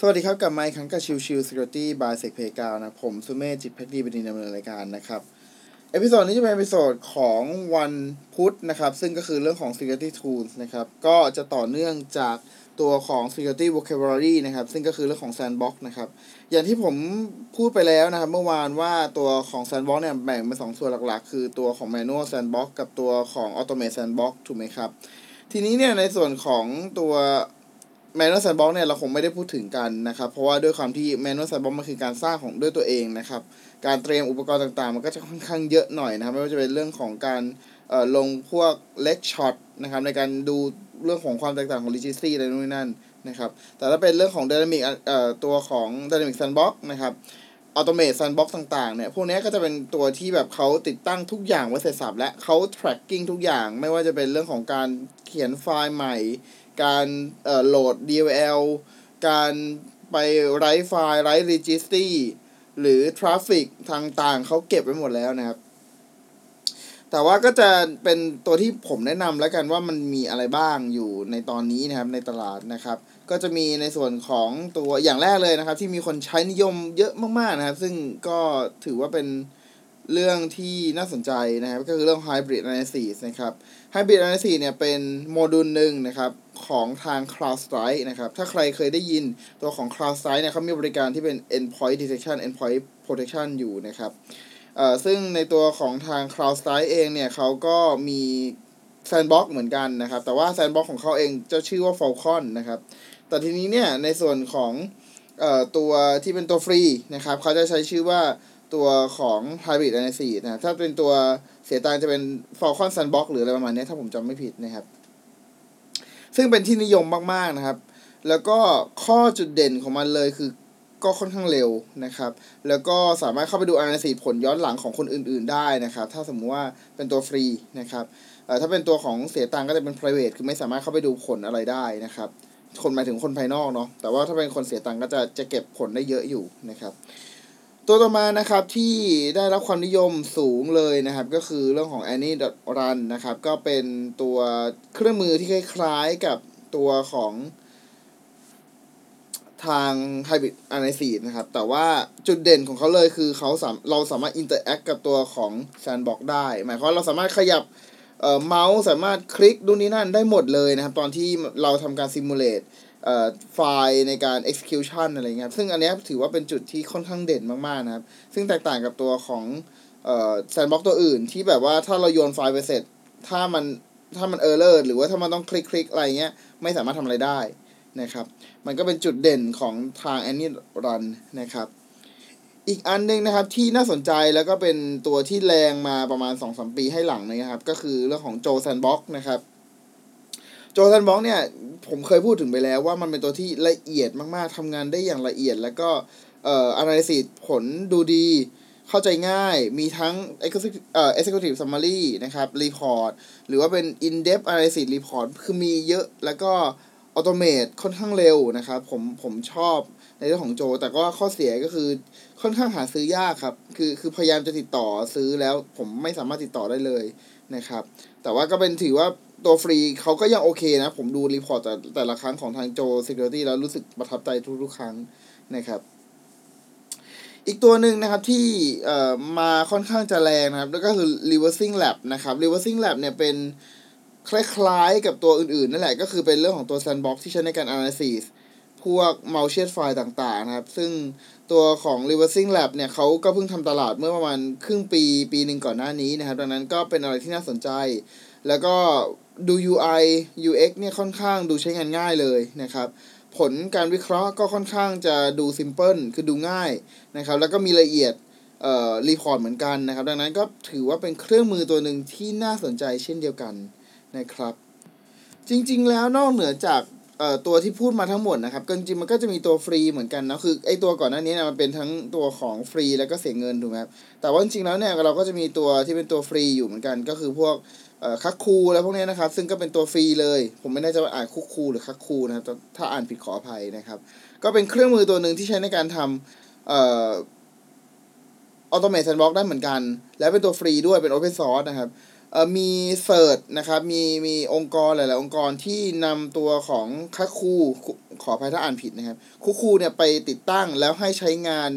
สวัสดีครับกลับมาอีกครั้งกับชิวชิว Security by s e c p a y กานะ ผมสุเมธจิตภักดีบดินทร์ดำเนินรายการนะครับ episode นี้จะเป็น episode ของวันพุธนะครับ ซึ่งก็คือเรื่องของ Security Tools นะครับ ก็จะต่อเนื่องจากตัวของ Security Vocabulary นะครับ ซึ่งก็คือเรื่องของ Sandbox นะครับ อย่างที่ผมพูดไปแล้วนะครับ เมื่อวานว่าตัวของ Sandbox เนี่ยแบ่งเป็นสองส่วนหลักๆ คือตัวของ Manual Sandbox กับตัวของ Automate Sandbox ถูกไหมครับ ทีนี้เนี่ยในส่วนของตัว Manual Sandbox เนี่ยเราคงไม่ได้พูดถึงกันนะครับ เพราะว่าด้วยความที่ Manual Sandbox มันคือการสร้างของด้วยตัวเองนะครับ การเตรียมอุปกรณ์ต่างๆ มันก็จะค่อนข้างเยอะหน่อยนะครับ ไม่ว่าจะเป็นเรื่องของการเอ่อลงพวกเล็กช็อตนะครับในการดูเรื่องของความแตกต่างของ registry อะไรนู่นนนั่นนะครับแต่ถ้าเป็นเรื่องของ dynamic เอ่อตัวของ dynamic sandbox นะครับ automate sandbox ต่างๆเนี่ยพวกนี้ก็จะเป็นตัวที่แบบเขาติดตั้งทุกอย่างไว้เสร็จสับและเขา tracking ทุกอย่างไม่ว่าจะเป็นเรื่องของการเขียนไฟล์ใหม่ การโหลด DLL การไปไร้ไฟล์ไร้ registry หรือทราฟฟิกต่างเขาเก็บไว้หมดแล้วนะครับ แต่ว่าก็จะเป็นตัวที่ผมแนะนำแล้วกันว่ามันมีอะไรบ้างอยู่ในตอนนี้นะครับในตลาดนะครับ ก็จะมีในส่วนของตัวอย่างแรกเลยนะครับ ที่มีคนใช้นิยมเยอะมากๆนะครับ ซึ่งก็ถือว่าเป็นเรื่องที่น่าสนใจนะครับ ก็คือเรื่อง Hybrid Analysis นะครับ Hybrid Analysis เนี่ยเป็นโมดูลหนึ่งนะครับ ของทาง CrowdStrike นะครับ ถ้าใครเคยได้ยินตัวของ CrowdStrike เนี่ยเขามีบริการที่เป็น Endpoint Detection Endpoint Protection อยู่นะครับเอ่อซึ่งในตัวของทาง CrowdStrike เองเนี่ยเขาก็มี Sandbox เหมือนกันนะครับ แต่ว่า Sandbox ของเขาเองจะชื่อว่า Falcon นะครับ แต่ทีนี้เนี่ยในส่วนของเอ่อตัวที่เป็นตัวฟรีนะครับเขาจะใช้ชื่อว่าตัวของ Hybrid Analysis นะถ้าเป็นตัวเสียตังจะเป็น Falcon Sandbox หรืออะไรประมาณนี้ถ้าผมจำไม่ผิดนะครับ ซึ่งเป็นที่นิยมมากๆนะครับ แล้วก็ข้อจุดเด่นของมันเลยคือก็ค่อนข้างเร็วนะครับ แล้วก็สามารถเข้าไปดู analysis ผลย้อนหลังของคนอื่นๆได้นะครับ ถ้าสมมุติว่าเป็นตัวฟรีนะครับเอ่อถ้าเป็นตัวของเสียตังก็จะเป็น private คือไม่สามารถเข้าไปดูผลอะไรได้นะครับ คนหมายถึงคนภายนอกเนาะ แต่ว่าถ้าเป็นคนเสียตังก็จะจะเก็บผลได้เยอะอยู่นะครับ ตัวต่อมานะครับที่ได้รับความนิยมสูงเลยนะครับ ก็คือเรื่องของ Annie Run นะครับ ก็เป็นตัวเครื่องมือที่คล้ายๆกับตัวของทาง Hybrid Analysis นะครับ แต่ว่าจุดเด่นของเขาเลยคือเขาสามเราสามารถ interact กับตัวของ Sandbox ได้ หมายความเราสามารถขยับ เอ่อเมาส์สามารถคลิกดูนี้นั่นได้หมดเลยนะครับ ตอนที่เราทำการ simulate เอ่อไฟล์ในการ execution อะไรเงี้ยซึ่งอันนี้ถือว่าเป็นจุดที่ค่อนข้างเด่นมากๆนะครับ ซึ่งแตกต่างกับตัวของเอ่อ sandbox ตัวอื่นที่แบบว่าถ้าเราโยนไฟล์ไปเสร็จ ถ้ามันถ้ามัน error หรือว่าถ้ามันต้องคลิกคลิกอะไรเงี้ยไม่สามารถทำอะไรได้นะครับ มันก็เป็นจุดเด่นของทาง Any Run นะครับ อีกอันหนึงนะครับที่น่าสนใจแล้วก็เป็นตัวที่แรงมาประมาณ 2-3 ปีให้หลังนะครับ ก็คือเรื่องของ Joe Sandbox นะครับ Joe Sandbox เนี่ยผมเคยพูดถึงไปแล้วว่ามันเป็นตัวที่ละเอียดมากๆทำงานได้อย่างละเอียด แล้วก็เอ่อ analysis ผลดูดีเข้าใจง่ายมีทั้ง executive เอ่อ executive summary นะครับ report หรือว่าเป็น in depth analysis report คือมีเยอะแล้วก็ automate ค่อนข้างเร็วนะครับผมผมชอบในเรื่องของโจ แต่ก็ข้อเสียก็คือค่อนข้างหาซื้อยากครับ คือคือพยายามจะติดต่อซื้อแล้วผมไม่สามารถติดต่อได้เลยนะครับ แต่ว่าก็เป็นถือว่าตัวฟรีเขาก็ยังโอเคนะ ผมดูรีพอร์ตแต่แต่ละครั้งของทางโจ Security แล้วรู้สึกประทับใจทุกๆครั้งนะครับอีกตัวหนึ่งนะครับที่เอ่อมาค่อนข้างจะแรงนะครับแล้วก็คือ reversing lab นะครับ reversing lab เนี่ยเป็น คล้ายๆกับตัวอื่นๆ นั่นแหละก็คือเป็นเรื่องของตัว sandbox ที่ใช้ในการ analysis พวก malicious file ต่างๆ นะครับ ซึ่งตัวของ ReversingLabs เนี่ยเขาก็เพิ่งทำตลาดเมื่อประมาณครึ่งปีปีหนึ่งก่อนหน้านี้นะครับ ดังนั้นก็เป็นอะไรที่น่าสนใจ แล้วก็ดู UI UX เนี่ยค่อนข้างดูใช้งานง่ายเลยนะครับผลการวิเคราะห์ก็ค่อนข้างจะดู simple คือดูง่ายนะครับ แล้วก็มีละเอียดเอ่อ report เหมือนกันนะครับ ดังนั้นก็ถือว่าเป็นเครื่องมือตัวหนึ่งที่น่าสนใจเช่นเดียวกัน นะครับ จริง ๆ แล้วนอกเหนือจากตัวที่พูดมาทั้งหมดนะครับก็จริงๆมันก็จะมีตัวฟรีเหมือนกันนะคือไอตัวก่อนหน้านี้นะมันเป็นทั้งตัวของฟรีแล้วก็เสียเงินถูกไหมครับแต่ว่าจริงๆแล้วเนี่ยเราก็จะมีตัวที่เป็นตัวฟรีอยู่เหมือนกัน ก็คือพวกคักคูอะไรพวกนี้นะครับ ซึ่งก็เป็นตัวฟรีเลย ผมไม่แน่ใจว่าอ่านคุกคูหรือคักคูนะครับถ้าอ่านผิดขออภัยนะครับ ก็เป็นเครื่องมือตัวหนึ่งที่ใช้ในการทำเอ่อ Automate Sandbox ได้เหมือนกัน แล้วเป็นตัวฟรีด้วยเป็น Open Source นะครับ มี search นะครับมีมีองค์กรหลาย ๆ องค์กรที่นำตัวของ Cuckoo ขออภัยถ้าอ่านผิดนะครับ Cuckoo เนี่ยไปติดตั้งแล้วให้ใช้งาน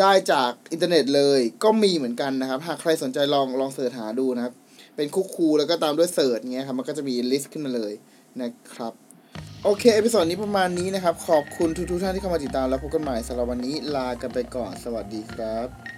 ได้จากอินเทอร์เน็ตเลย ก็มีเหมือนกันนะครับ หากใครสนใจลองลอง search หาดูนะครับ เป็น Cuckoo แล้วก็ตามด้วย search เงี้ยครับมันก็จะมี list ขึ้นมาเลยนะครับ โอเค episode นี้ประมาณนี้นะครับ ขอบคุณทุกๆท่านที่เข้ามาติดตามแล้วพบกันใหม่สำหรับวันนี้ลากันไปก่อนสวัสดีครับ